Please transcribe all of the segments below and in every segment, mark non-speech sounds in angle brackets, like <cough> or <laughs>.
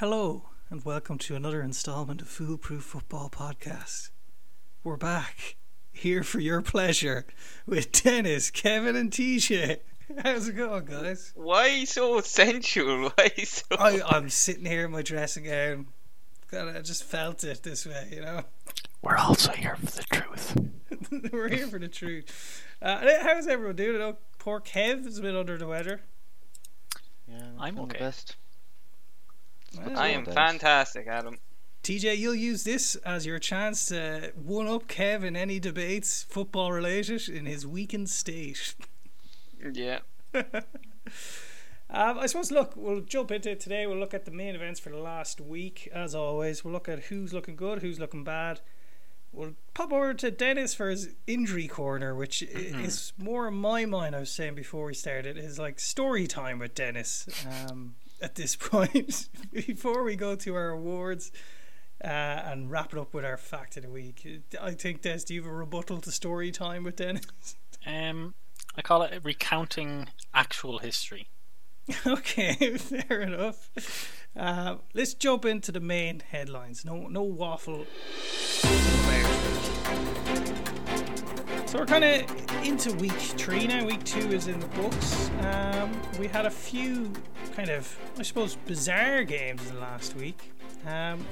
Hello, and welcome to another installment of Foolproof Football Podcast. We're back, here for your pleasure, with Dennis, Kevin, and TJ. <laughs> How's it going, guys? Why so sensual? <laughs> Why so? I, I'm sitting here in my dressing gown. God, I just felt it this way, you know? We're also here for the truth. <laughs> We're here for the truth. Uh, how's everyone doing? I know poor Kev is a bit under the weather. Yeah, I'm doing the okay. best. Well, I am fantastic, Adam. TJ, you'll use this as your chance to one up Kev in any debates, football related, in his weakened state. Yeah. <laughs> Um, I suppose, look, we'll jump into it today. We'll look at the main events for the last week, as always. We'll look at who's looking good, who's looking bad. We'll pop over to Dennis for his injury corner, which i is more in my mind, I was saying before we started, is like story time with Dennis um, at this <laughs> point. before we go to our awards uh, and wrap it up with our fact of the week, I think, Des, do you have a rebuttal to story time with Dennis? Um, I call it recounting actual history. <laughs> Okay, fair enough. Uh, let's jump into the main headlines. No, no waffle. So we're kind of into week three now. Week two is in the books. Um, we had a few kind of, I suppose, bizarre games in the last week. Um,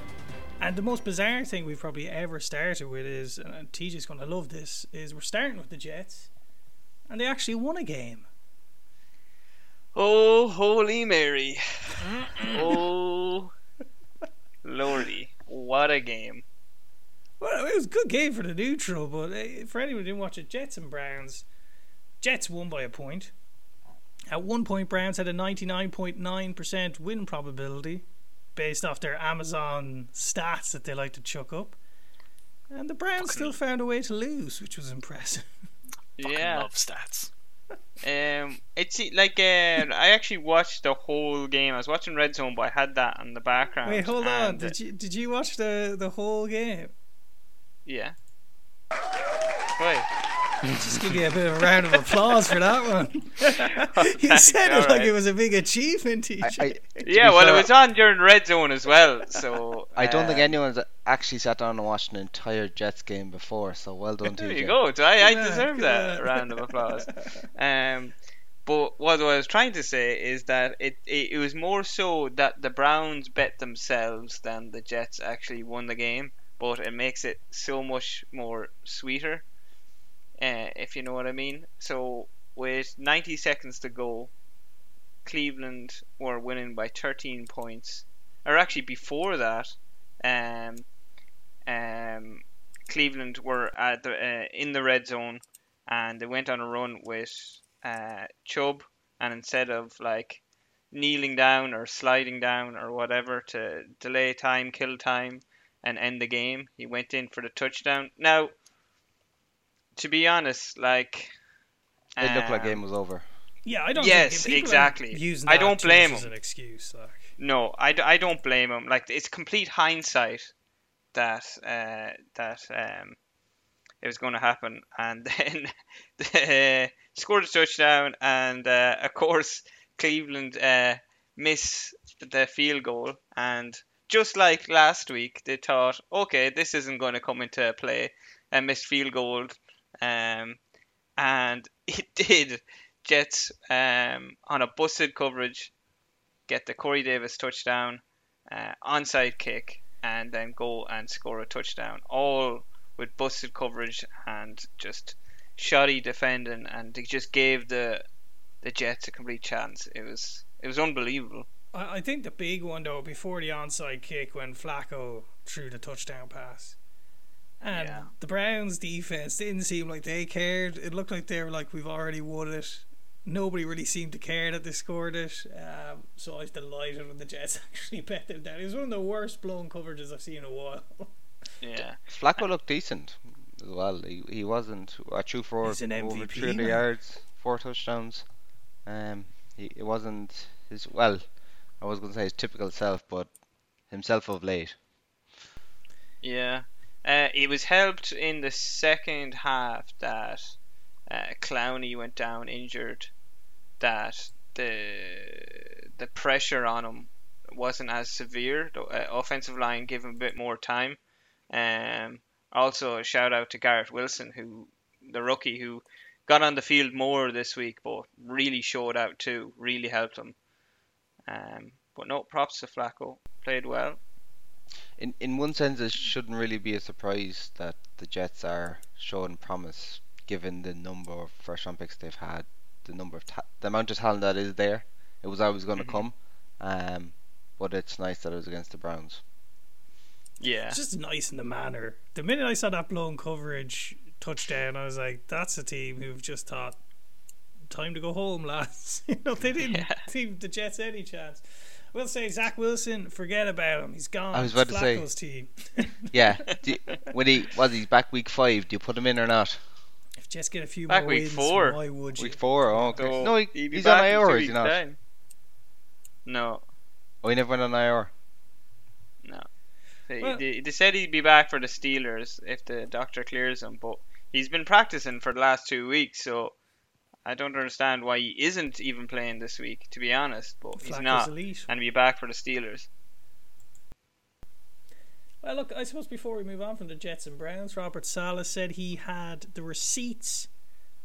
and the most bizarre thing we've probably ever started with is, and TJ's going to love this, is we're starting with the Jets, and they actually won a game. Oh, Holy Mary. <laughs> oh, Lordy. What a game. Well, it was a good game for the neutral, but uh, for anyone who didn't watch it, Jets and Browns, Jets won by a point. At one point, Browns had a 99.9% win probability based off their Amazon stats that they like to chuck up. And the Browns still found a way to lose, which was impressive. <laughs> Yeah. love stats. Um, it's like uh, I actually watched the whole game. I was watching Red Zone, but I had that in the background. Wait, hold on. Did you did you watch the, the whole game? Yeah. Wait. <laughs> Just give you a bit of a round of applause for that one. <laughs> you thanks, said it like alright. it was a big achievement, TJ. I, I, Yeah, well, fair, it was on during Red Zone as well, so. I don't think uh, anyone's actually sat down and watched an entire Jets game before, so well done to There you. you go. So I, I Good deserve that on. round of applause. <laughs> Um, but what I was trying to say is that it, it it was more so that the Browns bet themselves than the Jets actually won the game. But it makes it so much more sweeter, uh, if you know what I mean. So with 90 seconds to go, Cleveland were winning by 13 points, or actually before that, um, um, Cleveland were at the uh, in the red zone, and they went on a run with uh, Chubb, and instead of like kneeling down or sliding down or whatever to delay time, kill time, and end the game, he went in for the touchdown. Now, to be honest, like It looked like um, game was over. Yeah, I don't. Yes, think, exactly. Using I don't blame much as an excuse. Like, No, I, d- I don't blame him. Like it's complete hindsight that uh, that um, it was going to happen, and <laughs> then the, scored a touchdown, and uh, of course Cleveland uh, miss the field goal, and just like last week, they thought, okay, this isn't going to come into play, and missed field goal, um, and <laughs> it did. Jets um, on a busted coverage get the Corey Davis touchdown, uh, onside kick, and then go and score a touchdown, all with busted coverage and just shoddy defending, and they just gave the the Jets a complete chance. It was it was unbelievable. I, I think the big one though, before the onside kick when Flacco threw the touchdown pass, and Yeah. the Browns defense didn't seem like they cared. It looked like they were like, "We've already won it." Nobody really seemed to care that they scored it. Um, so I was delighted when the Jets <laughs> actually bet them down. It was one of the worst blown coverages I've seen in a while. <laughs> Yeah, Flacco looked decent as well. He, he wasn't. I threw for He's an over MVP, 300 man. yards, four touchdowns. Um, he it wasn't his well. I was going to say his typical self, but himself of late. yeah. Uh, it was helped in the second half that uh, Clowney went down injured. That the the pressure on him wasn't as severe. The uh, offensive line gave him a bit more time. Um, also, a shout out to Garrett Wilson, who the rookie who got on the field more this week, but really showed out too. Really helped him. Um, but no, props to Flacco. Played well. In in one sense, it shouldn't really be a surprise that the Jets are showing promise, given the number of first round picks they've had, the number of ta- the amount of talent that is there. It was always going to Mhm. come, um, but it's nice that it was against the Browns. Yeah. It's just nice in the manner. The minute I saw that blown coverage touchdown, I was like, "That's a team who've just thought, time to go home, lads." <laughs> you know, they didn't Yeah. give the Jets any chance. We'll say Zach Wilson, forget about him. He's gone. I was It's about to say- team. <laughs> Yeah, do you- when he was he back week five, do you put him in or not? if Jets get a few Back more week wins, four. why would you? Week four, oh, okay. So no, he, he's on back in IR, two is he not? time. No, Oh, he never went on IR. no. They, Well- they, they said he'd be back for the Steelers if the doctor clears him, but he's been practicing for the last two weeks, so I don't understand why he isn't even playing this week, to be honest. But he's Flacco's not, elite. and be back for the Steelers. Well, look, I suppose before we move on from the Jets and Browns, Robert Saleh said he had the receipts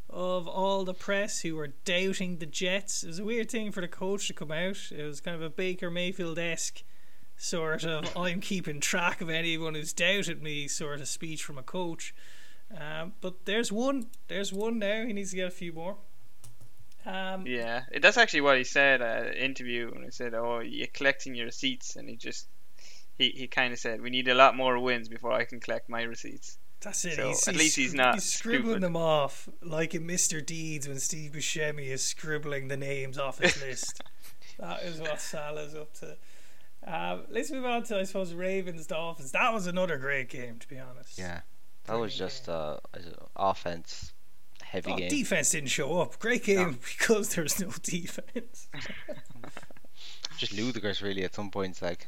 of all the press who were doubting the Jets. It was a weird thing for the coach to come out. It was kind of a Baker Mayfield esque sort of <laughs> I'm keeping track of anyone who's doubted me sort of speech from a coach. Um, but there's one. There's one now. He needs to get a few more. Um, Yeah, that's actually what he said at an interview when he said, "Oh, you're collecting your receipts," and he just he, he kind of said, "We need a lot more wins before I can collect my receipts." That's it. So, he's, at he's least he's scri- not He's scribbling stupid. them off like in Mr. Deeds when Steve Buscemi is scribbling the names off his list. <laughs> that is what Saleh's up to. Um, let's move on to I suppose Ravens Dolphins. That was another great game, to be honest. Yeah, that was just uh, offense heavy Oh, game. defense didn't show up. Great game <laughs> because there's no defense. <laughs> just ludicrous, really. At some points, like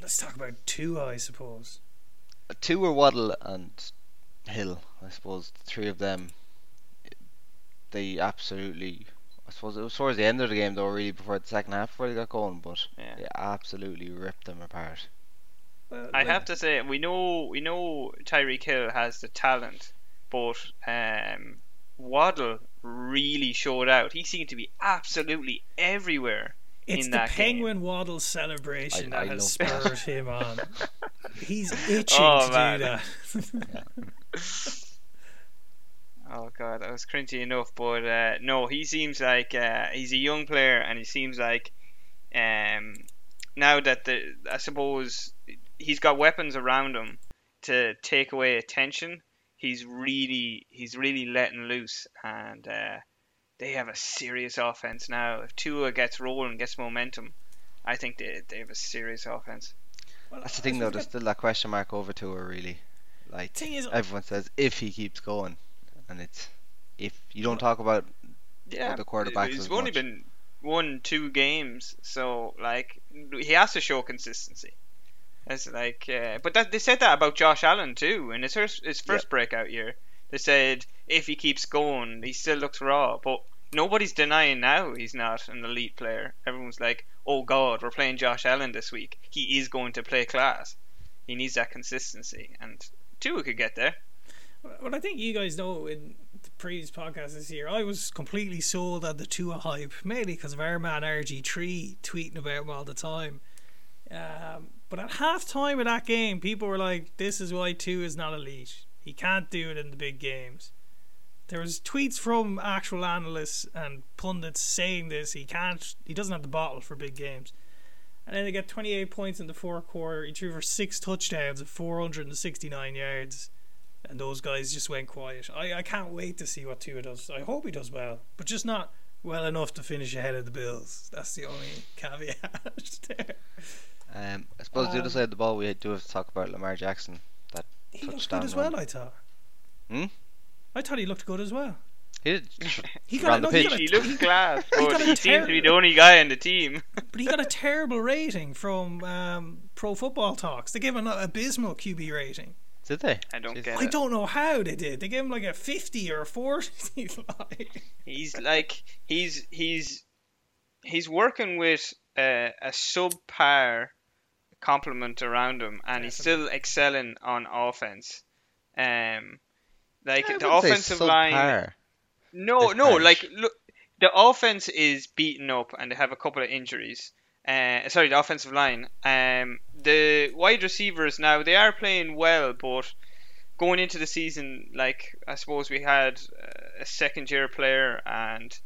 Let's talk about two, I suppose. two were Waddle and Hill. I suppose the three of them, they absolutely. I suppose it was towards the end of the game though, really before the second half before they got going, but Yeah. they absolutely ripped them apart. Well, I like- have to say, we know we know Tyreek Hill has the talent, but um, Waddle really showed out. He seemed to be absolutely everywhere. It's in the that game. Penguin Waddle celebration I- that I has love spurred him on. <laughs> He's itching Oh, to man. do that. <laughs> <laughs> Oh god, that was cringy enough, but uh, no, he seems like uh, he's a young player, and he seems like um, now that the I suppose he's got weapons around him to take away attention. He's really he's really letting loose, and uh, they have a serious offense now. If Tua gets rolling, gets momentum, I think they they have a serious offense. Well, That's the thing though. There's still that question mark over Tua really. Like Thing is- everyone says, if he keeps going, and it's if you don't talk about Yeah, the quarterbacks He's as only much. been won two games, so like he has to show consistency. It's like, uh, but that they said that about Josh Allen too in his first his first breakout year. They said if he keeps going, he still looks raw, but nobody's denying now he's not an elite player. Everyone's like, oh god, we're playing Josh Allen this week. He is going to play class. He needs that consistency, and Tua could get there. Well, I think you guys know in the previous podcast this year, I was completely sold on the Tua hype, mainly because of our man RG3 tweeting about him all the time. Um, but at half time of that game, people were like, "This is why Tua is not elite. He can't do it in the big games." There was tweets from actual analysts and pundits saying this. He can't. He doesn't have the bottle for big games. And then they get 28 points in the fourth quarter. He threw for six touchdowns and 469 yards and those guys just went quiet. I, I can't wait to see what Tua does. I hope he does well, but just not well enough to finish ahead of the Bills. That's the only caveat <laughs> there. Um, I suppose the Um, other side of the ball, we do have to talk about Lamar Jackson. That He looked good as run. well. I thought. Hmm? I thought he looked good as well. he did. <laughs> He Ran got, the no, he pitch. got a, He looks class, he got but a seems to be the only guy in the team. <laughs> but he got a terrible rating from um, Pro Football Talks. They gave him an abysmal QB rating. Did they? I don't Jeez. get I it. don't know how they did. They gave him like a fifty or a forty. <laughs> like. He's like he's he's he's working with a, a subpar complement around him, and he's still excelling on offense. Um, like I the wouldn't say offensive line. No, That's no, harsh. like look, the offense is beaten up and they have a couple of injuries. Uh, sorry, the offensive line. Um, the wide receivers now they are playing well, but going into the season, like I suppose we had uh, a second year player and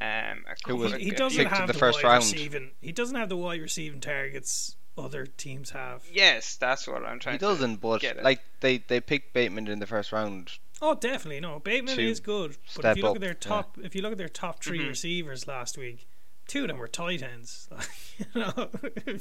um, a Who was couple he, he doesn't have the the, first wide round. receiving. He doesn't have the wide receiving targets other teams have. Yes, that's what I'm trying. He to doesn't, but get like they they picked Bateman in the first round. Oh, definitely no. Bateman is good, but if you look up, at their yeah. top, if you look at their top 3 Mhm. receivers last week, two of them were tight ends. <laughs> you know, <laughs>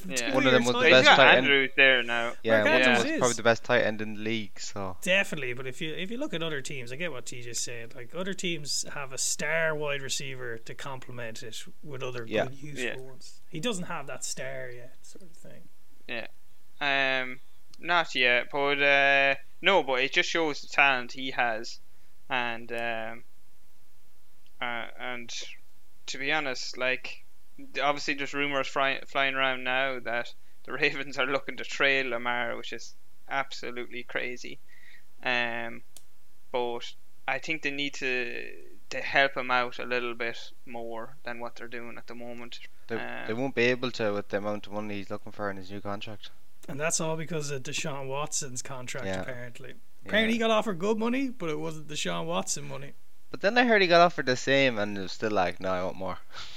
Yeah. One of them was the But tight he's best got tight end. Andrews there now. Yeah, Mark one of them was probably the best tight end in the league. So Definitely, but if you if you look at other teams, I get what TJ said. Like other teams have a star wide receiver to complement it with other Yeah. good useful Yeah. ones. He doesn't have that star yet, sort of thing. Um, not yet, but uh, no, but it just shows the talent he has, and um, uh, and to be honest, like obviously there's rumors fly, flying around now that the <laughs> Ravens are looking to trade Lamar, which is absolutely crazy. Um, but I think they need to to help him out a little bit more than what they're doing at the moment. they, Um, they won't be able to with the amount of money he's looking for in his new contract. And that's all because of Deshaun Watson's contract, Yeah. apparently. Apparently, he got offered good money, but it wasn't Deshaun Watson money. But then I heard he got offered the same, and it was still like, no, I want more. <laughs>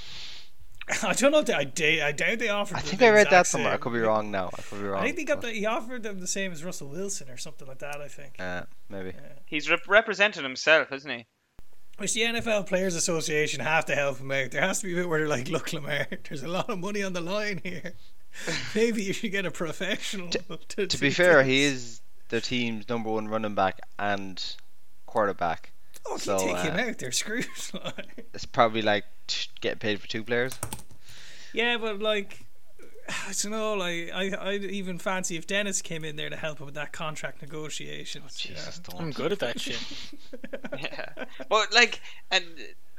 <laughs> I don't know. If they, I, da- I doubt they offered. I them think the I read that exact somewhere. I could be wrong now. I could be wrong. I think they got but, the, he offered them the same as Russell Wilson or something like that. I think. Uh, maybe. Yeah. He's rep- represented himself, isn't he? Which the NFL Players Association have to help him out. There has to be a bit where they're like, "Look, Lamar, <laughs> there's a lot of money on the line here. <laughs> Maybe you should get a professional." To, To be fair, this." he is the team's number one running back and quarterback. Oh, if so, you take him uh, out, they're screwed. It's probably like t- getting paid for two players. Yeah, but like, <sighs> I don't know. Like, I I'd even fancy if Dennis came in there to help him with that contract negotiations. you oh, know. Jesus, don't. I'm good at that shit. <laughs> yeah. But like, and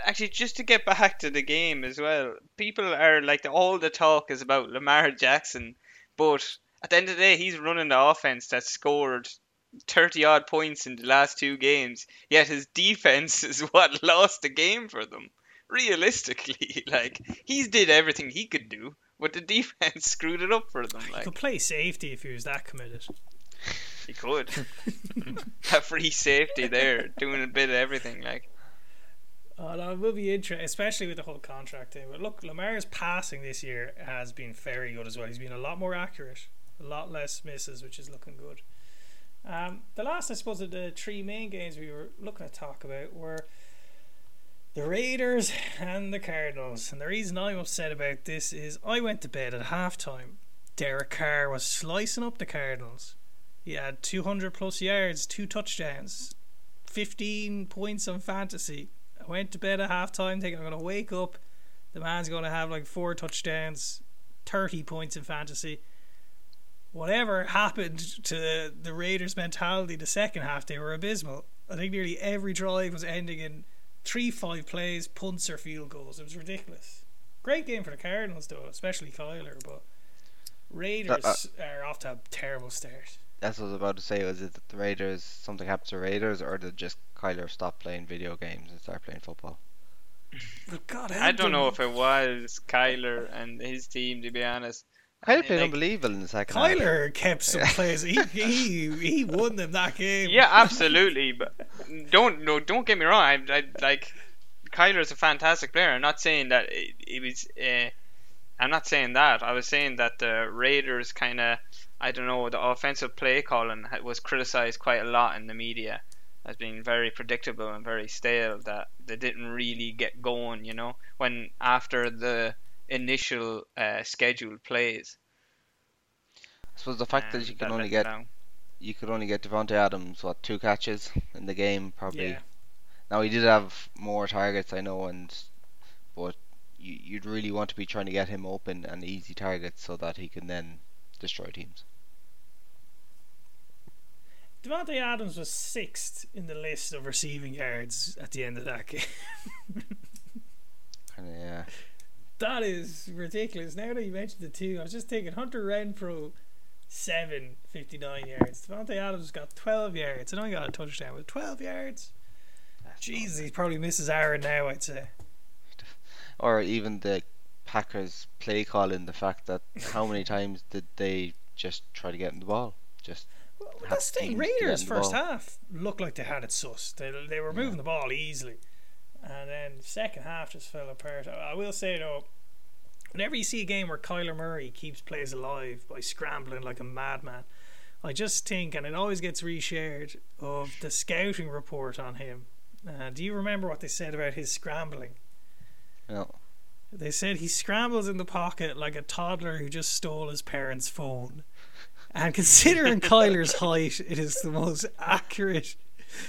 actually, just to get back to the game as well, people are like, all the talk is about Lamar Jackson, but at the end of the day, he's running the offense that scored. 30 odd points in the last two games, yet his defense <laughs> is what lost the game for them. Realistically, <laughs> like he's did everything he could do, but the <laughs> defense screwed it up for them. He Like could play safety if he was that committed. he could, <laughs> a free safety there, doing a bit of everything. Like Oh, no, it will be interesting, especially with the whole contract thing. But look, Lamar's passing this year has been very good as well. He's been a lot more accurate, a lot less misses, which is looking good. Um, the last, I suppose, of the three main games we were looking to talk about were the Raiders and the Cardinals. And the reason I'm upset about this is I went to bed at halftime. Derek Carr was slicing up the Cardinals. He had 200 plus yards, two touchdowns, 15 points on fantasy. I went to bed at halftime thinking I'm going to wake up. The man's going to have like four touchdowns, 30 points in fantasy. Whatever happened to the Raiders' mentality the second half, they were abysmal. I think nearly every drive was ending in three, five plays, punts, or field goals. It was ridiculous. Great game for the Cardinals, though, especially Kyler, but Raiders uh, are off to a terrible start. That's what I was about to say. Was it that the Raiders something happened to Raiders, or did just Kyler stop playing video games and start playing football? But God, I don't know if it was Kyler and his team, to be honest. Kyler mean, played like- unbelievable in the second half. Kyler kept some <laughs> plays. He, he he won them that game. Yeah, <laughs> absolutely. But don't no, don't get me wrong. I, I like Kyler is a fantastic player. I'm not saying that it, it was. Uh, I'm not saying that. I was saying that the Raiders kind of, I don't know, the offensive play calling was criticized quite a lot in the media as being very predictable and very stale. That they didn't really get going. You know, when after the initial uh, scheduled plays. I suppose the fact um, that you that can only get down. you could only get Davante Adams what two catches in the game probably. Yeah. Now he did have more targets, I know, and but you, you'd really want to be trying to get him open and easy targets so that he can then destroy teams. Davante Adams was sixth in the list of receiving yards at the end of that <laughs> game. Kind of yeah. That is ridiculous. Now that you mentioned the two, I was just thinking Hunter Renfrow, seven fifty nine yards. Davante Adams got twelve yards. and only got a touchdown with twelve yards. Jesus, he probably misses Aaron now. I'd say. Or even the Packers play calling, the fact that how many <laughs> times did they just try to get in the ball? Just Well, that's the thing. Raiders first ball. half looked like they had it sus. They they were moving the ball easily, and then second half just fell apart. I will say though, whenever you see a game where Kyler Murray keeps plays alive by scrambling like a madman, I just think, and it always gets reshared, of the scouting report on him. Uh, do you remember what they said about his scrambling? know, They said he scrambles in the pocket like a toddler who just stole his parents' phone. And considering <laughs> Kyler's height, it is the most accurate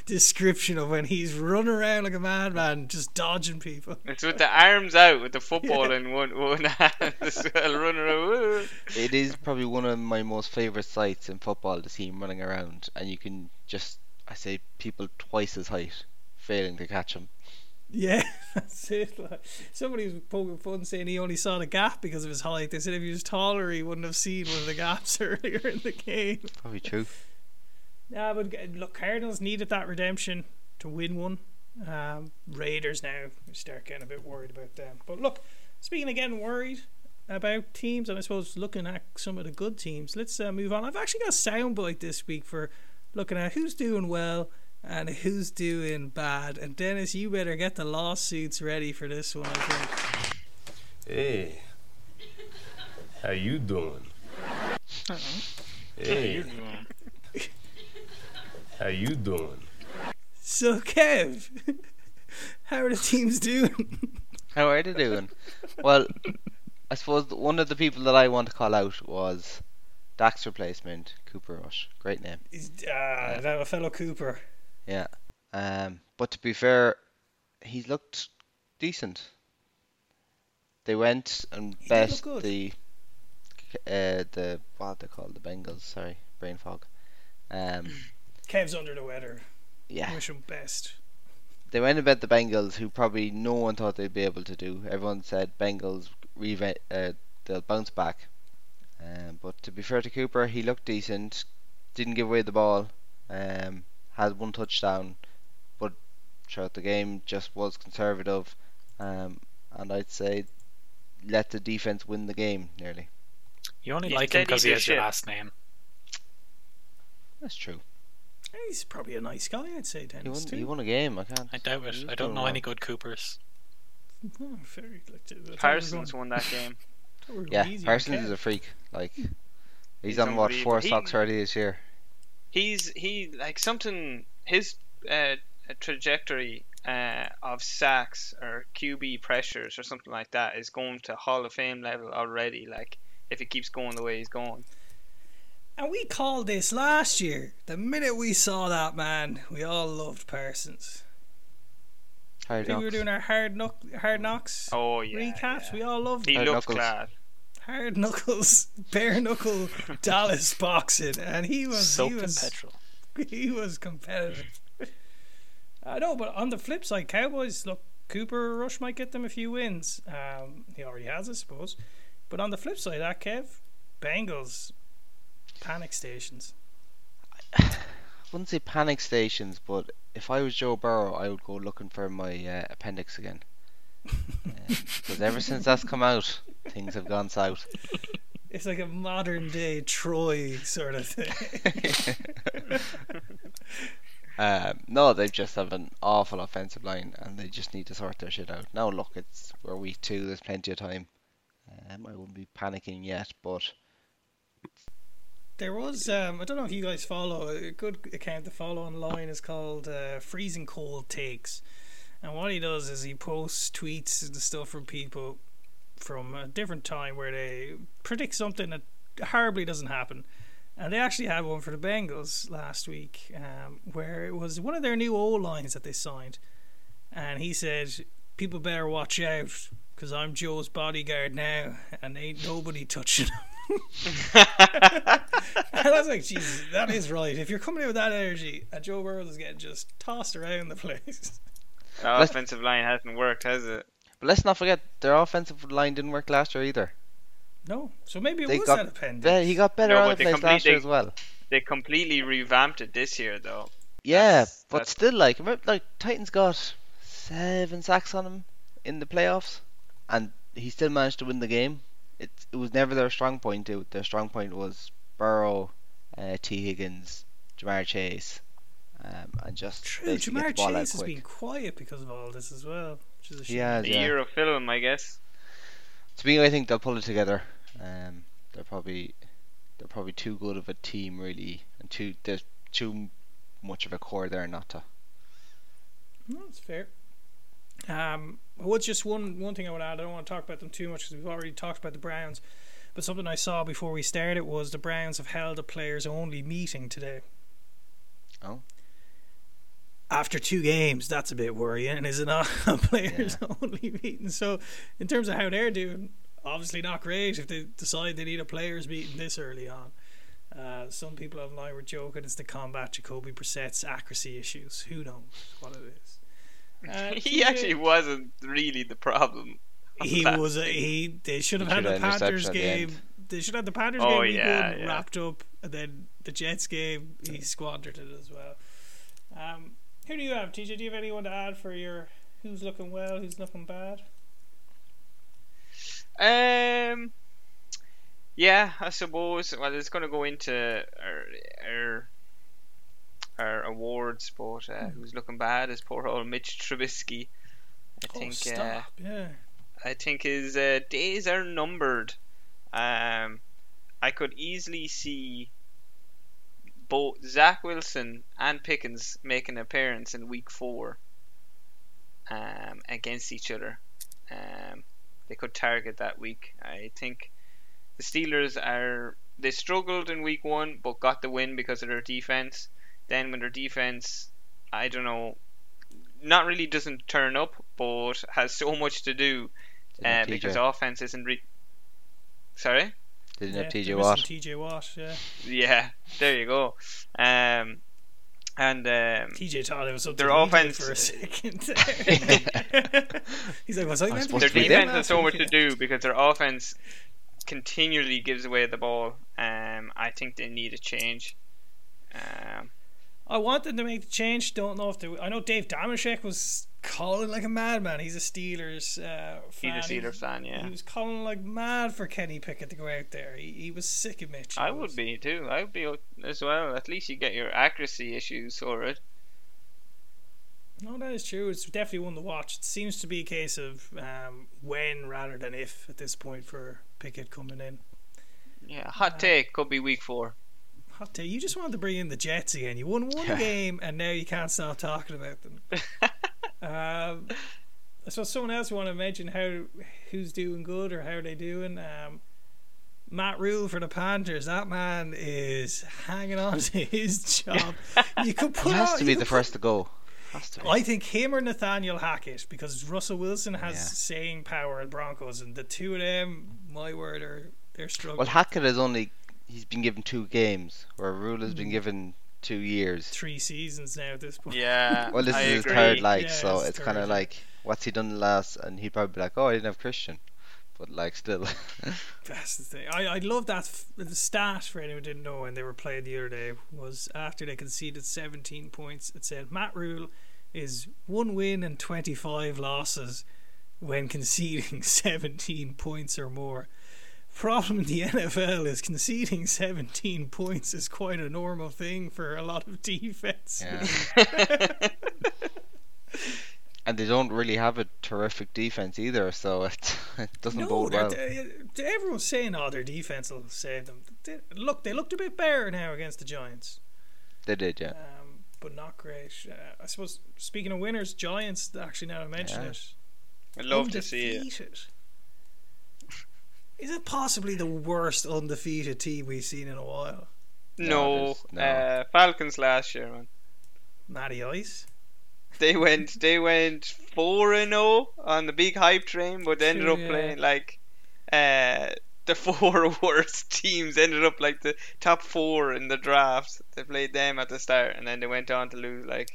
description of when he's running around like a madman, just dodging people. It's with the arms out, with the football <laughs> in one one hand, <laughs> as well, running around. it is probably one of my most favourite sights in football to see him running around, and you can just I say people twice his height failing to catch him. Yeah, <laughs> that's it. Like, somebody was poking fun saying he only saw the gap because of his height. They said if he was taller, he wouldn't have seen one of the gaps earlier in the game. Probably true. Yeah, but look, Cardinals needed that redemption to win one. Um, Raiders now we start getting a bit worried about them. But look, speaking of getting worried about teams, and I suppose looking at some of the good teams, let's uh, move on. I've actually got a soundbite this week for looking at who's doing well and who's doing bad. And Dennis, you better get the lawsuits ready for this one. I think. Hey, how you doing? You're Hey, doing- how you doing? So, Kev, <laughs> how are the teams doing? How are they doing? well, I suppose one of the people that I want to call out was Dak's replacement, Cooper Rush. Great name. Is uh, that a fellow Cooper? Yeah. Um, but to be fair, he looked decent. They went and He did bet the uh, the what they call the Bengals. Sorry, brain fog. Um, <clears throat> Kev's under the weather. yeah, Wish him best. they went about the Bengals, who probably no one thought they'd be able to do. Everyone said Bengals reva- uh, they'll bounce back. Um, but to be fair to Cooper, he looked decent. Didn't give away the ball. Um, had one touchdown, but throughout the game just was conservative. Um, and I'd say let the defense win the game nearly. You only He's like him because he as has your last name. That's true. He's probably a nice guy, I'd say, He won. too. He won a game. I can't. I doubt it. I don't know any good Coopers. Oh, very, like, I thought we were Parsons going- won that game. thought <laughs> we were Yeah, going easy on Parsons is a freak. Like he's, He's on what four unbelievable. He- socks already this year. He's he like something his uh, trajectory uh, of sacks or QB pressures or something like that is going to Hall of Fame level already. Like if it keeps going the way he's going. And we called this last year. The minute we saw that man, we all loved Parsons. I Hard think we were doing our hard knock, hard knocks Oh yeah. recaps. yeah. We all loved He Hard looks knuckles. glad. hard knuckles, <laughs> bare knuckle <laughs> Dallas boxing, and he was he Soaked in was petrol. <laughs> he was competitive. I know, but on the flip side, Cowboys look Cooper Rush might get them a few wins. Um, he already has, I suppose. But on the flip side, that Kev, Bengals panic stations. I <sighs> wouldn't say panic stations, but if I was Joe Burrow, I would go looking for my uh, appendix again. Because ever since that's come out, things have gone south. <laughs> It's like a modern day Troy sort of thing. <laughs> um, no, they just have an awful offensive line, and they just need to sort their shit out. Now, look, it's we're week two. There's plenty of time. Um, I wouldn't be panicking yet, but There was, um, I don't know if you guys follow, a good account to follow online is called uh, Freezing Cold Takes. And what he does is he posts tweets and stuff from people from a different time where they predict something that horribly doesn't happen. And they actually had one for the Bengals last week um, where it was one of their new O lines that they signed. And he said, People better watch out because I'm Joe's bodyguard now and ain't nobody touching him. And I was like, Jesus, that is right. If you're coming in with that energy and Joe Burrow is getting just tossed around the place. The offensive line hasn't worked, has it? But let's not forget their offensive line didn't work last year either. No, so maybe it They was got that appendix. Be- he got better No, on the they place last year as completely- well. They completely revamped it this year, though. Yeah, That's- but that's- still, like, remember, like Titans got seven sacks on him in the playoffs, and he still managed to win the game. It it was never their strong point. It, their strong point was Burrow, uh, Tee Higgins, Ja'Marr Chase, um, and just True, Ja'Marr get the ball out Chase has quick. been quiet because of all this as well, which is a shame. He has, A yeah. year of film, I guess. To me, I think they'll pull it together. Um, they're probably they're probably too good of a team, really, and too there's too much of a core there not to. No, that's fair. Um, what's just one one thing I would add? I don't want to talk about them too much because we've already talked about the Browns. But something I saw before we started was the Browns have held a players only meeting today. Oh. After two games, that's a bit worrying, is it not? A <laughs> players only meeting. So, in terms of how they're doing, obviously not great if they decide they need a players meeting this early on. Uh, some people online were joking it's to combat Jacoby Brissett's accuracy issues. Who knows what it is? Uh, <laughs> he actually wasn't really the problem. he was a, he they should have He had should the have Panthers at the game they should have the Panthers Oh, game week yeah, yeah. wrapped up and then the Jets game he squandered it as well um, who do you have TJ do you have anyone to add for your who's looking well who's looking bad Um, yeah, I suppose. Well, it's going to go into our our, our awards, but uh, who's looking bad is poor old Mitch Trubisky. I oh think uh, stop yeah I think his uh, days are numbered. Um, I could easily see both Zach Wilson and Pickens make an appearance in Week Four um, against each other. Um, they could target that week. I think the Steelers are they struggled in Week One, but got the win because of their defense. Then when their defense, I don't know, not really doesn't turn up, but has so much to do uh, because offense isn't re- Sorry? Didn't yeah, have TJ missing Watt. TJ Watt yeah Yeah, there you go. Um, and um, TJ thought it was something Their he offense- for a second <laughs> <laughs> he's like was I I'm meant to supposed their to be be playing defense has so much to do because their offense continually gives away the ball. Um, I think they need a change. Um, I want them to make the change. Don't know if they. I know Dave Dameshek was calling like a madman. He's a Steelers uh, he's fan. a Steelers fan, yeah. He was calling like mad for Kenny Pickett to go out there. He, he was sick of Mitch. I would be too. I would be as well. At least you get your accuracy issues sorted. No, that is true. It's definitely one to watch. It seems to be a case of um, when rather than if at this point for Pickett coming in. Yeah, hot take could be week four. Hot take. You just wanted to bring in the Jets again. You won one <laughs> game and now you can't stop talking about them. <laughs> Um, so someone else want to mention how who's doing good or how they doing. Um, Matt Rhule for the Panthers. That man is hanging on to his <laughs> job. You could He put has on- to be the put- first to go. To. I think him or Nathaniel Hackett because Russell Wilson has Yeah. saying power at Broncos, and the two of them, my word, are they're struggling. Well, Hackett has only he's been given two games, where Rhule has Hmm. been given two years. Three seasons now at this point. Yeah, <laughs> Well, this I is his third, like, Yeah, so it's it's kind of like what's he done last, and he'd probably be like, oh, I didn't have Christian, but like still, <laughs> That's the thing. I I love that f- the stat for anyone who didn't know when they were playing the other day was after they conceded 17 points. It said Matt Rhule is one win and 25 losses when conceding <laughs> 17 points or more. Problem in the <laughs> NFL is conceding 17 points is quite a normal thing for a lot of defense. yeah. <laughs> and they don't really have a terrific defense either, so it, <laughs> it doesn't No, bode well. they- everyone's saying, "Oh, their defense will save them." They, look, they looked a bit better now against the Giants. They did, yeah. um, but not great. Uh, I suppose speaking of winners, Giants. Actually, now I mention Yeah. it, I'd love to see it. Undefeated. Is it possibly the worst undefeated team we've seen in a while? No, No. Uh, Falcons last year, man. Matty Ice. They went they went four and zero on the big hype train, but they ended True, up yeah. playing like uh, the <laughs> four worst teams ended up like the top four in the draft. They played them at the start, and then they went on to lose like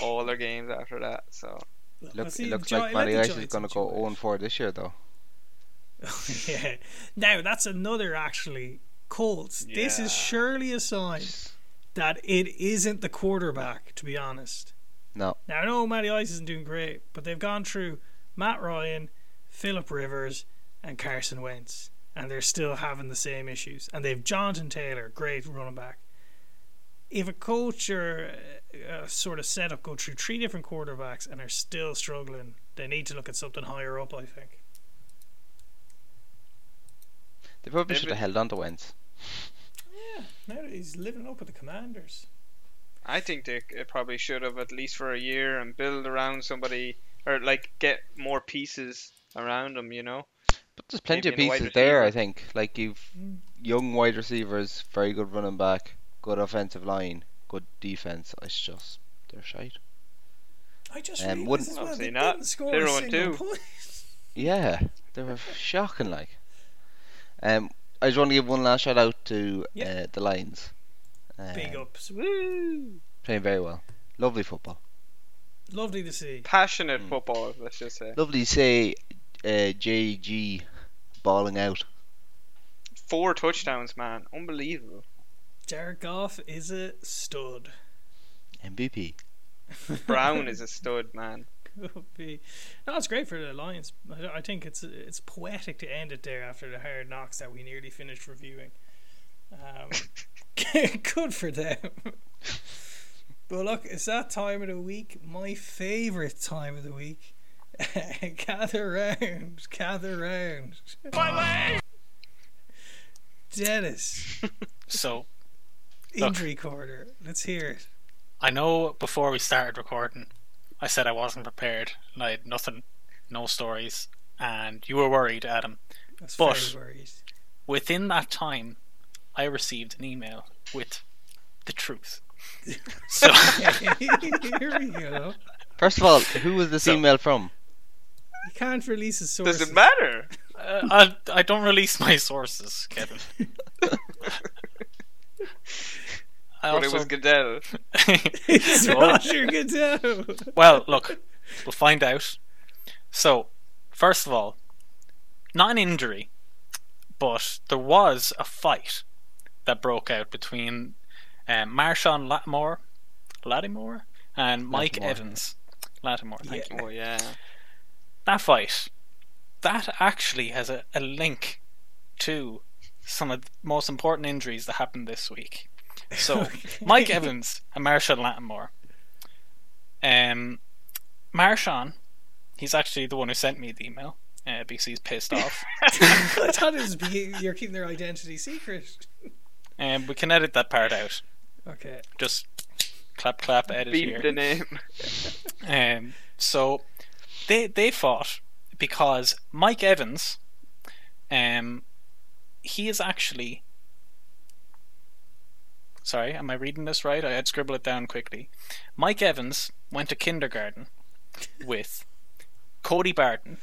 all their games after that. So Look, it looks Gi- like let Matty Ice is going to go enjoy it. 0 and 4 this year, though. <laughs> yeah. Now that's another actually Colts. This is surely a sign that it isn't the quarterback. To be honest. No. Now I know Matty Ice isn't doing great, but they've gone through Matt Ryan, Philip Rivers, and Carson Wentz, and they're still having the same issues. And they've Jonathan Taylor, great running back. If a coach or a sort of setup go through three different quarterbacks and are still struggling, they need to look at something higher up. I think. They probably They've should have held on to Wentz. Yeah, now that he's living up with the Commanders. I think they c- probably should have at least for a year and build around somebody or like get more pieces around them. You know. But there's plenty of Maybe in the wide pieces there, I think. Like you've Mm. young wide receivers, very good running back, good offensive line, good defense. It's just they're shite. I just Um, realised wouldn't- as well, they not. didn't score Zero a and single two. point. Yeah, they were shocking. Like, um, I just want to give one last shout out to Yeah. uh, the Lions. Um, Big ups. Woo! playing very well. Lovely football. Lovely to see. Passionate Mm. football, let's just say. Lovely to see uh, JG balling out. Four touchdowns, man. Unbelievable. Jared Goff is a stud. MVP. Brown <laughs> is a stud, man. Could be. No, it's great for the Lions. I, I think it's it's poetic to end it there after the hard knocks that we nearly finished reviewing. Um, <laughs> good for them. But look, it's that time of the week. My favourite time of the week. <laughs> gather round, gather round. Dennis, So injury corner. Let's hear it. I know before we started recording, I said I wasn't prepared and I had nothing, no stories, and you were worried, Adam. I was But- very worried. Within that time, I received an email with the truth. so <laughs> Here we go. First of all, who was this So- email from? You can't release his sources. Does it matter? uh, I, I don't release my sources, Kevin. <laughs> I But it was Goodell. <laughs> <laughs> It's Roger Goodell. well, look, we'll find out. So, first of all, not an injury, but there was a fight that broke out between um, Marshon Lattimore, Lattimore, and Mike Lattimore. Evans. Lattimore, thank Yeah. you. Oh yeah. That fight, that actually has a, a link to some of the most important injuries that happened this week. So, <laughs> Mike Evans and Marshon Lattimore. Um, Marshon, he's actually the one who sent me the email uh, because he's pissed off. <laughs> I thought it was be- you're keeping their identity secret. And we can edit that part out. Okay. Just clap, clap, edit Beat here. the name. <laughs> Um, so they they fought because Mike Evans, um, he is actually. Sorry, am I reading this right? I had scribble it down quickly. Mike Evans went to kindergarten with Cody Barton,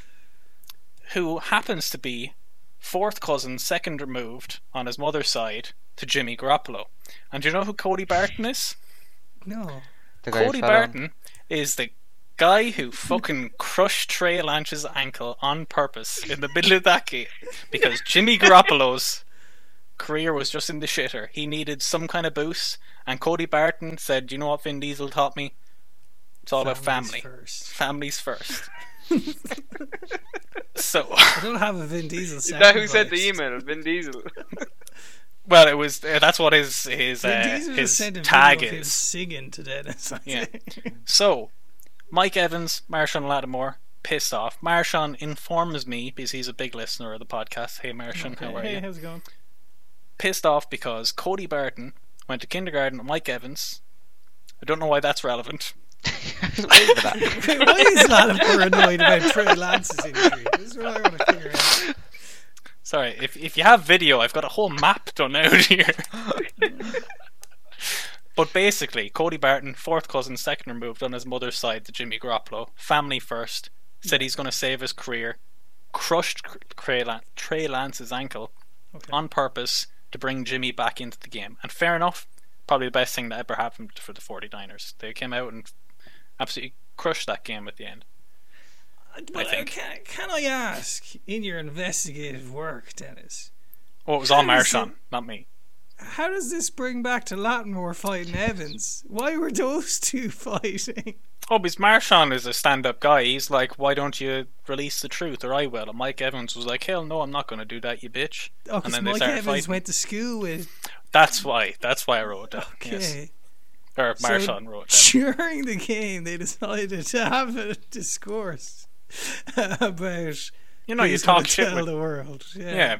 who happens to be fourth cousin, second removed on his mother's side to Jimmy Garoppolo. And do you know who Cody Barton is? No. The guy who Cody fell on- Barton is the guy who fucking <laughs> crushed Trey Lance's ankle on purpose in the middle of that game because Jimmy Garoppolo's career was just in the shitter. He needed some kind of boost, and Cody Barton said, "You know what Vin Diesel taught me? It's all about family. First. Families first." <laughs> so, I don't have a Vin Diesel. Is that who sent the email? Vin Diesel. <laughs> well, it was uh, that's what his his Vin uh, his sent tag video him is. singing to Dennis. Yeah. <laughs> So, Mike Evans, Marshon Lattimore, pissed off. Marshon informs me, because he's a big listener of the podcast. Hey, Marshon, Okay, how are hey, you? how's it going? Pissed off because Cody Barton went to kindergarten with Mike Evans. I don't know why that's relevant. I was waiting for that. <laughs> Why is Lattimore annoyed about Trey Lance's injury? This is what I want to figure out. Sorry, if if you have video, I've got a whole map done out here. but basically, Cody Barton, fourth cousin, second removed on his mother's side to Jimmy Garoppolo, family first, said he's going to save his career, crushed Trey, Lan- Trey Lance's ankle Okay. on purpose to bring Jimmy back into the game. And fair enough, probably the best thing that ever happened for the 49ers. They came out and absolutely crushed that game at the end. But, uh, think. Can, can I ask, in your investigative work, Dennis, Oh, it was all Marshon, not me. how does this bring back to Lattimore fighting <laughs> Evans? Why were those two <laughs> fighting? Oh, because Marshon is a stand-up guy. He's like, "Why don't you release the truth, or I will." And Mike Evans was like, "Hell no, I'm not going to do that, you bitch." Oh, and then they Mike Evans fighting. went to school with. That's why. That's why I wrote that. Okay. Yes. Or So Marshon wrote that. During the game, they decided to have a discourse about. You know, you talk shit with the world. Yeah. Yeah.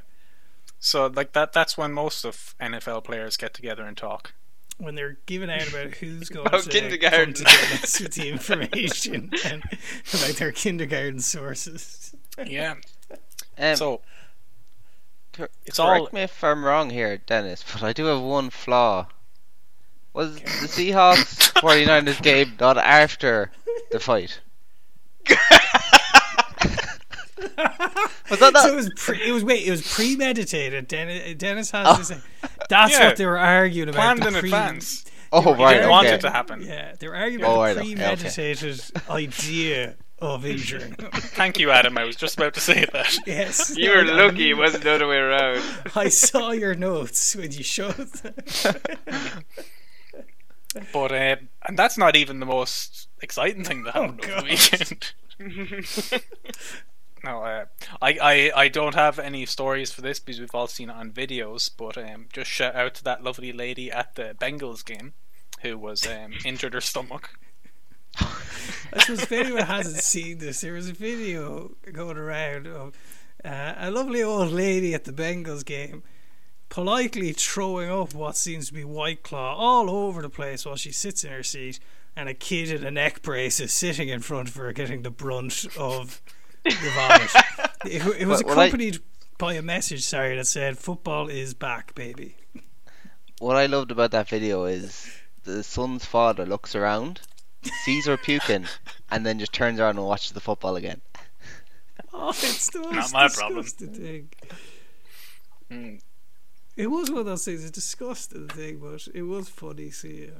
So like that that's when most of NFL players get together and talk. When they're giving out about who's going <laughs> About to kindergarten. come to get us with the information <laughs> and about their kindergarten sources. Yeah. Um, so cor- it's correct all me if I'm wrong here, Dennis, but I do have one flaw. Was the Seahawks 49ers game not after the fight? <laughs> Was that not? So it was pre- it was wait it was premeditated. Dennis, Dennis has to say that's Yeah. what they were arguing about. planned the in pre- advance. oh, they right. didn't want okay. it to happen. Yeah, they were arguing Oh, about right, the okay, okay. premeditated <laughs> idea of injury. Thank you, Adam. I was just about to say that. yes, <laughs> You were no, lucky it wasn't the other way around. <laughs> I saw your notes when you showed them. But uh, and that's not even the most exciting thing that happened over the weekend. No, uh, I, I I don't have any stories for this because we've all seen it on videos. But um, just shout out to that lovely lady at the Bengals game who was um, <laughs> injured her stomach. I suppose if anyone hasn't seen this, there was a video going around of uh, a lovely old lady at the Bengals game politely throwing up what seems to be white claw all over the place while she sits in her seat, and a kid in a neck brace is sitting in front of her getting the brunt of the vomit. <laughs> It, it was Well, well, I- accompanied by a message, sorry, that said, "Football is back, baby." What I loved about that video is the son's father looks around, sees her puking, and then just turns around and watches the football again. <laughs> Oh, it's the most my problem. disgusting thing. Mm, It was one of those things, a disgusting thing, but it was funny seeing it.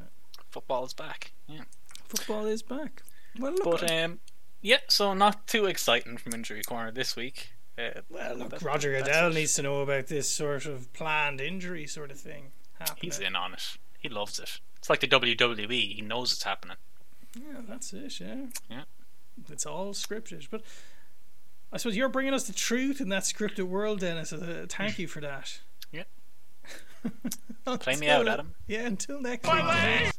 football's back. Yeah. Football is back. Well, look, But um, yeah, so not too exciting from injury corner this week. Uh, well, look that- Roger that's Goodell needs to know about this sort of planned injury sort of thing happening. He's in on it. He loves it. It's like the WWE. He knows it's happening. Yeah, that's it. Yeah. Yeah. It's all scripted, but I suppose you're bringing us the truth in that scripted world, Dennis. Uh, thank <laughs> you for that. Yeah. <laughs> Play me out, Adam. Yeah, until next week.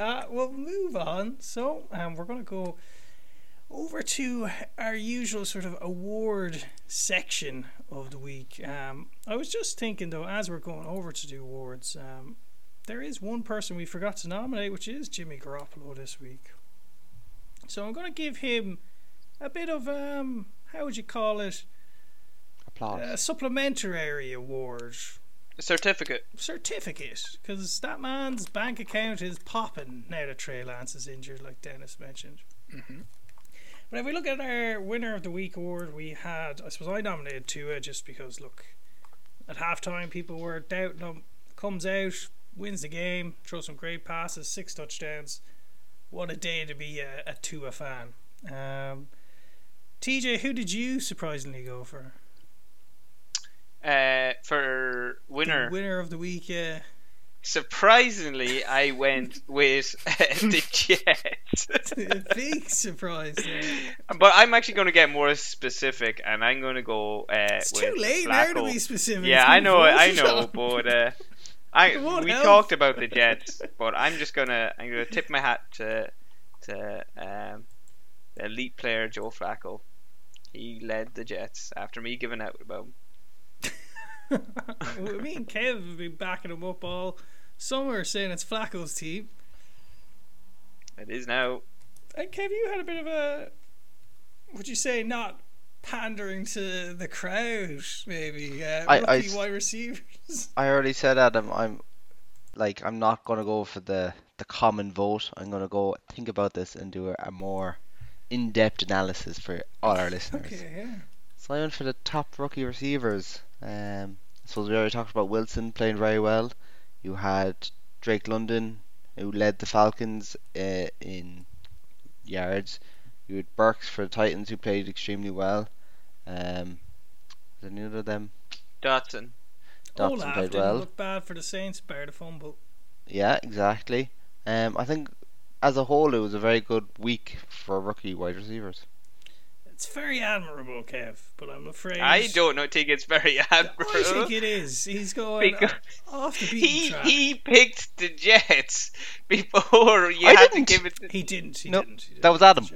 Uh, we'll move on. So, um, we're going to go over to our usual sort of award section of the week. Um, I was just thinking, though, as we're going over to do awards, um, there is one person we forgot to nominate, which is Jimmy Garoppolo this week. So I'm going to give him a bit of um, how would you call it? Applause. A supplementary award Certificate. certificate because that man's bank account is popping now that Trey Lance is injured, like Dennis mentioned. Mhm. But if we look at our winner of the week award, we had I suppose I nominated Tua just because look at halftime people were doubting him. Comes out, wins the game, throws some great passes, six touchdowns. What a day to be a, a Tua fan. Um, TJ, who did you surprisingly go for? Uh, for winner, The winner of the week, yeah. surprisingly, I went <laughs> with the Jets. <laughs> big surprise there. But I'm actually going to get more specific, and I'm going to go. Uh, It's too late now to be specific. Yeah, I know, I know, on. but uh, I we help. talked about the Jets, but I'm just gonna I'm gonna tip my hat to to um, the elite player Joe Flacco. He led the Jets after me giving out about him. Well, <laughs> me and Kev have been backing him up all summer, saying it's Flacco's team. It is now. And Kev, you had a bit of a, would you say, not pandering to the crowd, maybe? Uh, I- I rookie wide receivers. I already said, Adam. I'm like I'm not gonna go for the the common vote. I'm gonna go think about this and do a, a more in-depth analysis for all our listeners. Okay, yeah. So I went for the top rookie receivers. Um, I suppose we already talked about Wilson playing very well. You had Drake London, who led the Falcons uh, in yards. You had Burks for the Titans who played extremely well. Um, was any other of them? Dotson. Dotson Olave played well. look bad for the Saints, bar the fumble. Yeah, exactly. Um, I think as a whole it was a very good week for rookie wide receivers. It's very admirable, Kev, but I'm afraid I don't know, think it's very <laughs> admirable. I think it is. He's going <laughs> Because off the beaten he track. he picked the Jets <laughs> before you I had didn't. to give it. To, He didn't. He Nope, didn't. he that was. Adam.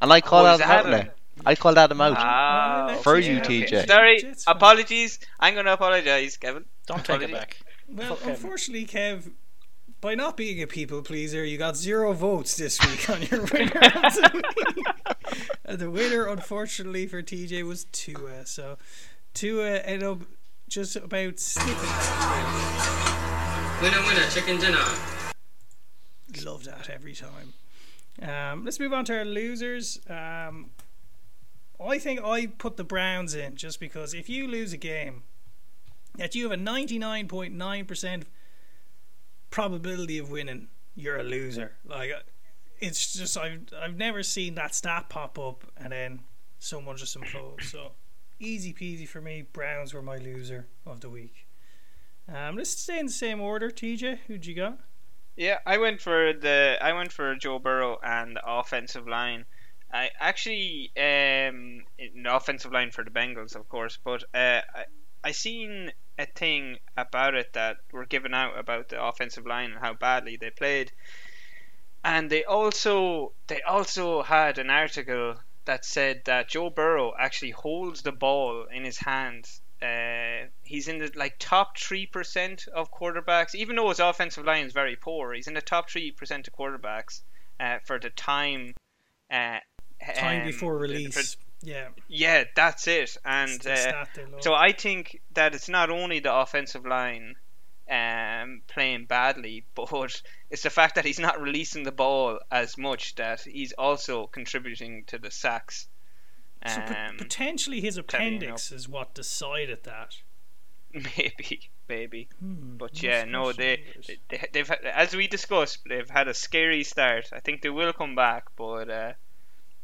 And I called Oh, Adam is out there. I called Adam out. Ah, For let's- you, yeah, TJ. okay. Sorry, Jets fan. apologies. I'm going to apologize, Kevin. Don't take it back. Well, Fuck Kevin. unfortunately, Kev, by not being a people pleaser, you got zero votes this week on your winner. The <laughs> and the winner, unfortunately, for TJ was Tua. So Tua ended up just about snipping. Winner, winner, chicken dinner. Love that every time. Um, let's move on to our losers. Um, I think I put the Browns in just because if you lose a game, that you have a 99.9% probability of winning, you're a loser. Like it's just I've I've never seen that stat pop up and then someone just implodes. So easy peasy for me. Browns were my loser of the week. Um, let's stay in the same order. TJ, who'd you got? Yeah, I went for the I went for Joe Burrow and the offensive line. I actually um the offensive line for the Bengals, of course, but uh, I I seen a thing about it that were given out about the offensive line and how badly they played, and they also they also had an article that said that Joe Burrow actually holds the ball in his hands. Uh, he's in the like top three percent of quarterbacks, even though his offensive line is very poor. He's in the top three percent of quarterbacks uh, for the time. Uh, Time um, before for- release. yeah. yeah, that's it. And uh, stat they love. so I think that it's not only the offensive line um, playing badly, but <laughs> it's the fact that he's not releasing the ball as much that he's also contributing to the sacks. So Um, potentially his appendix is what decided that. <laughs> maybe, maybe. Hmm, But yeah, no, they, they they've had- as we discussed, they've had a scary start. I think they will come back, but uh,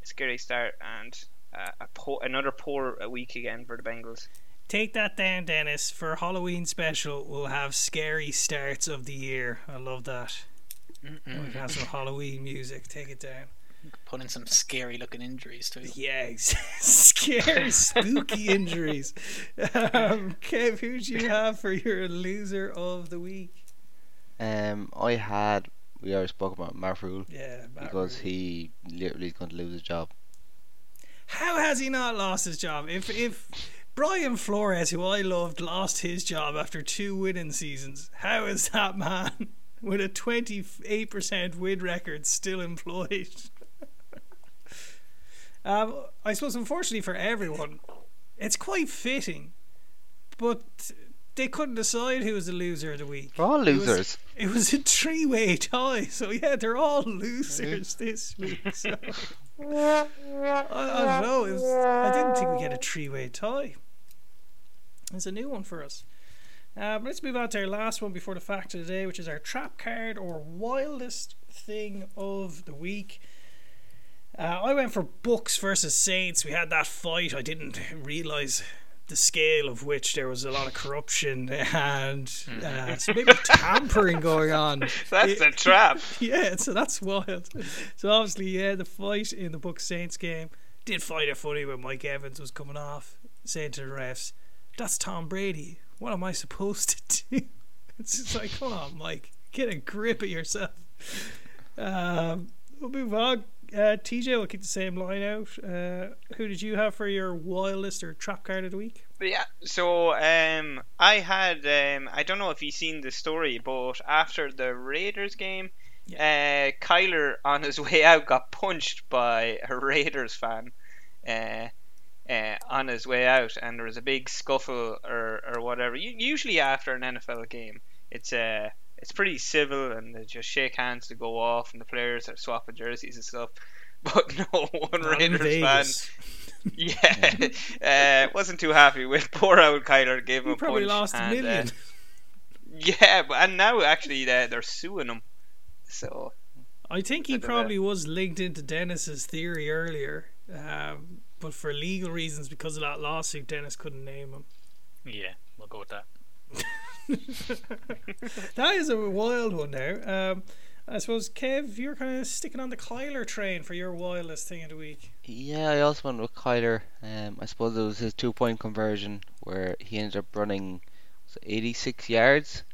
a scary start and uh, a poor, another poor week again for the Bengals. Take that down, Dennis. For Halloween special, we'll have scary starts of the year. I love that. We can have some Halloween music. Take it down. Put in some scary looking injuries too. Yeah, <laughs> scary, spooky <laughs> injuries. Um, Kev, who do you have for your loser of the week? Um, I had we already spoke about Mark Rhule Yeah, Matt because Rhule. he literally is going to lose his job. How has he not lost his job? If if Brian Flores, who I loved, lost his job after two winning seasons, how is that man <laughs> with a twenty eight percent win record still employed? <laughs> um, I suppose, unfortunately for everyone, it's quite fitting, but they couldn't decide who was the loser of the week. We're all It was- losers. It was a three way tie, so yeah, they're all losers this week. <laughs> So. I, I don't know. Was, I didn't think we had a three way tie. It's a new one for us. Um, let's move on to our last one before the fact of the day, which is our trap card or wildest thing of the week. Uh, I went for Bucks versus Saints. We had that fight. I didn't realize the scale of which there was a lot of corruption <laughs> and uh, so maybe tampering going on. <laughs> That's a trap. <laughs> Yeah, so that's wild. So obviously, yeah, the fight in the Bucks Saints game did find it funny when Mike Evans was coming off, saying to the refs, "That's Tom Brady. What am I supposed to do?" It's just like, come on, Mike, get a grip of yourself. Um, we'll move on. Uh, TJ, we'll keep the same line out. Uh, who did you have for your wildest or trap card of the week? Yeah, so um, I had um, I don't know if you've seen the story, but after the Raiders game, uh, Kyler on his way <laughs> out got punched by a Raiders fan, uh, uh, on his way out, and there was a big scuffle or or whatever. Usually after an NFL game, it's uh, it's pretty civil and they just shake hands to go off, and the players are swapping jerseys and stuff. <laughs> But no one Not in Raiders fan Vegas. <laughs> yeah, uh, wasn't too happy with <laughs> poor old Kyler. Gave him You a probably punch lost a and, uh, million. yeah, but and now actually they're, they're suing him. So I think he I dunno. probably was linked into Dennis's theory earlier, um, but for legal reasons, because of that lawsuit, Dennis couldn't name him. Yeah, we'll go with that. <laughs> That is a wild one now. Um, I suppose, Kev, you're kind of sticking on the Kyler train for your wildest thing of the week. Yeah, I also went with Kyler. Um, I suppose it was his two point conversion where he ended up running 86 yards,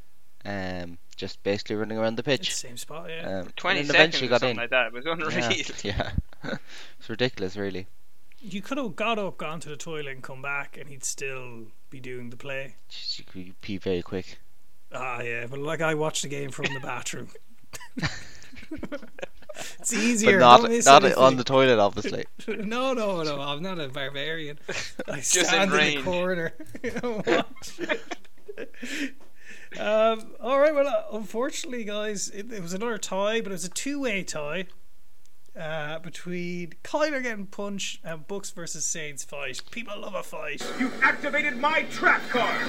um, just basically running around the It's pitch. the same spot, yeah. Um, 20 seconds eventually or got something in. like that. It was unreal. Yeah, <laughs> yeah. it's ridiculous, really. You could have got up, gone to the toilet, and come back, and he'd still be doing the play. You could pee very quick. Ah, yeah, but like I watched the game from the bathroom. <laughs> it's easier. but not not anything. on the toilet, obviously. <laughs> No, no, no. I'm not a barbarian. <laughs> I Just in stand in, the range. corner. Um, all right. Well, uh, unfortunately, guys, it, it was another tie, but it was a two-way tie uh, between Kyler getting punched and Bucks versus Saints fight. People love a fight. You activated my trap card!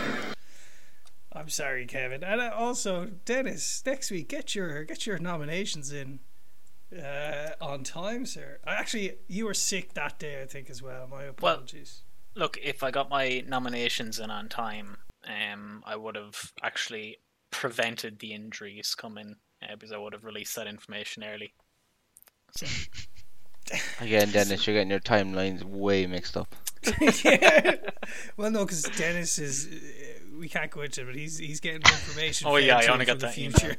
I'm sorry, Kevin, and uh, also Dennis. Next week, get your get your nominations in uh, on time, sir. Uh, Actually, you were sick that day, I think, as well. My Well- apologies. Look, if I got my nominations in on time, um, I would have actually prevented the injuries coming uh, because I would have released that information early. <laughs> Again, Dennis, you're getting your timelines way mixed up. yeah. <laughs> Well, no, because Dennis is. Uh, we can't go into it, but he's he's getting information. Oh fed yeah, I to only got that the email. future.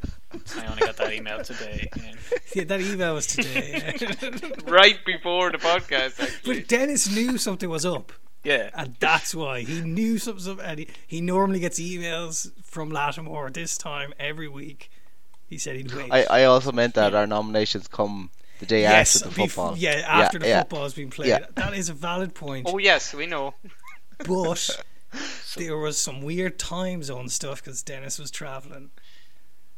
I only got that email today. yeah. <laughs> yeah, that email was today. right before the podcast, actually. but Dennis knew something was up, Yeah, and that's why he knew something. was up, And he, he normally gets emails from Lattimore this time every week. He said he'd wait. I, I also meant that our nominations come the day yes, after the bef- football. yeah, after the yeah. football has been played. Yeah. That is a valid point. Oh, yes, we know. <laughs> But <laughs> there was some weird time zone stuff because Dennis was traveling.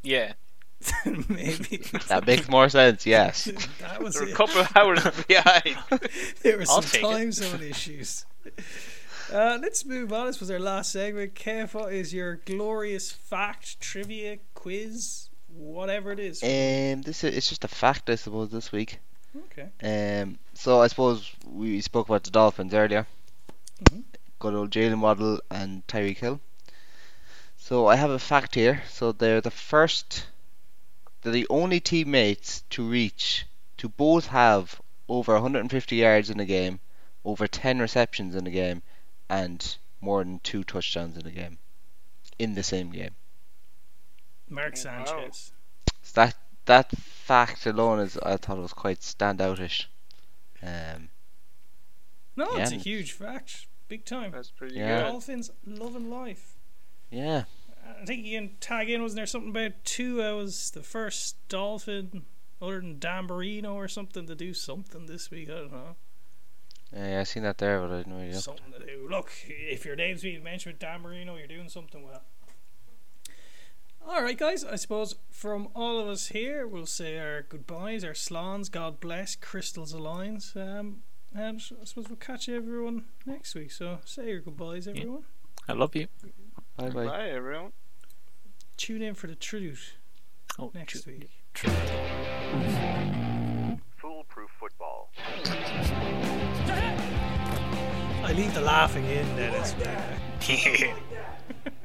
yeah. <laughs> Maybe That makes more sense, yes. that was We're a couple of hours behind. there were I'll some take it. time zone issues. Uh, let's move on. This was our last segment. Kev, what is your glorious fact, trivia, quiz, whatever it is? Um, this is, it's just a fact, I suppose, this week. okay. Um, so I suppose we spoke about the Dolphins earlier. Mhm. Good old Jalen Waddle and Tyreek Hill. So I have a fact here. So they're the first, they're the only teammates to reach to both have over 150 yards in a game, over 10 receptions in a game, and more than two touchdowns in a game, in the same game. Mark Sanchez. So that that fact alone is I thought it was quite standoutish. Um, No, it's a huge fact. Big time. That's pretty Yeah. good. Dolphins loving life. yeah. I think you can tag in, wasn't there something about two? I was the first Dolphin, other than Dan Marino or something, to do something this week. I don't know. Yeah, I seen that there, but I didn't really. Look. Something to do. Look, if your name's being mentioned with Dan Marino, you're doing something well. Alright, guys, I suppose from all of us here, we'll say our goodbyes, our slans, God bless, crystals aligns, um, and I suppose we'll catch everyone next week. So say your goodbyes, everyone. I love you. Bye bye. Bye, everyone. Tune in for the truth Oh, next ju- week. Foolproof football. I leave the laughing in, Dennis. <laughs>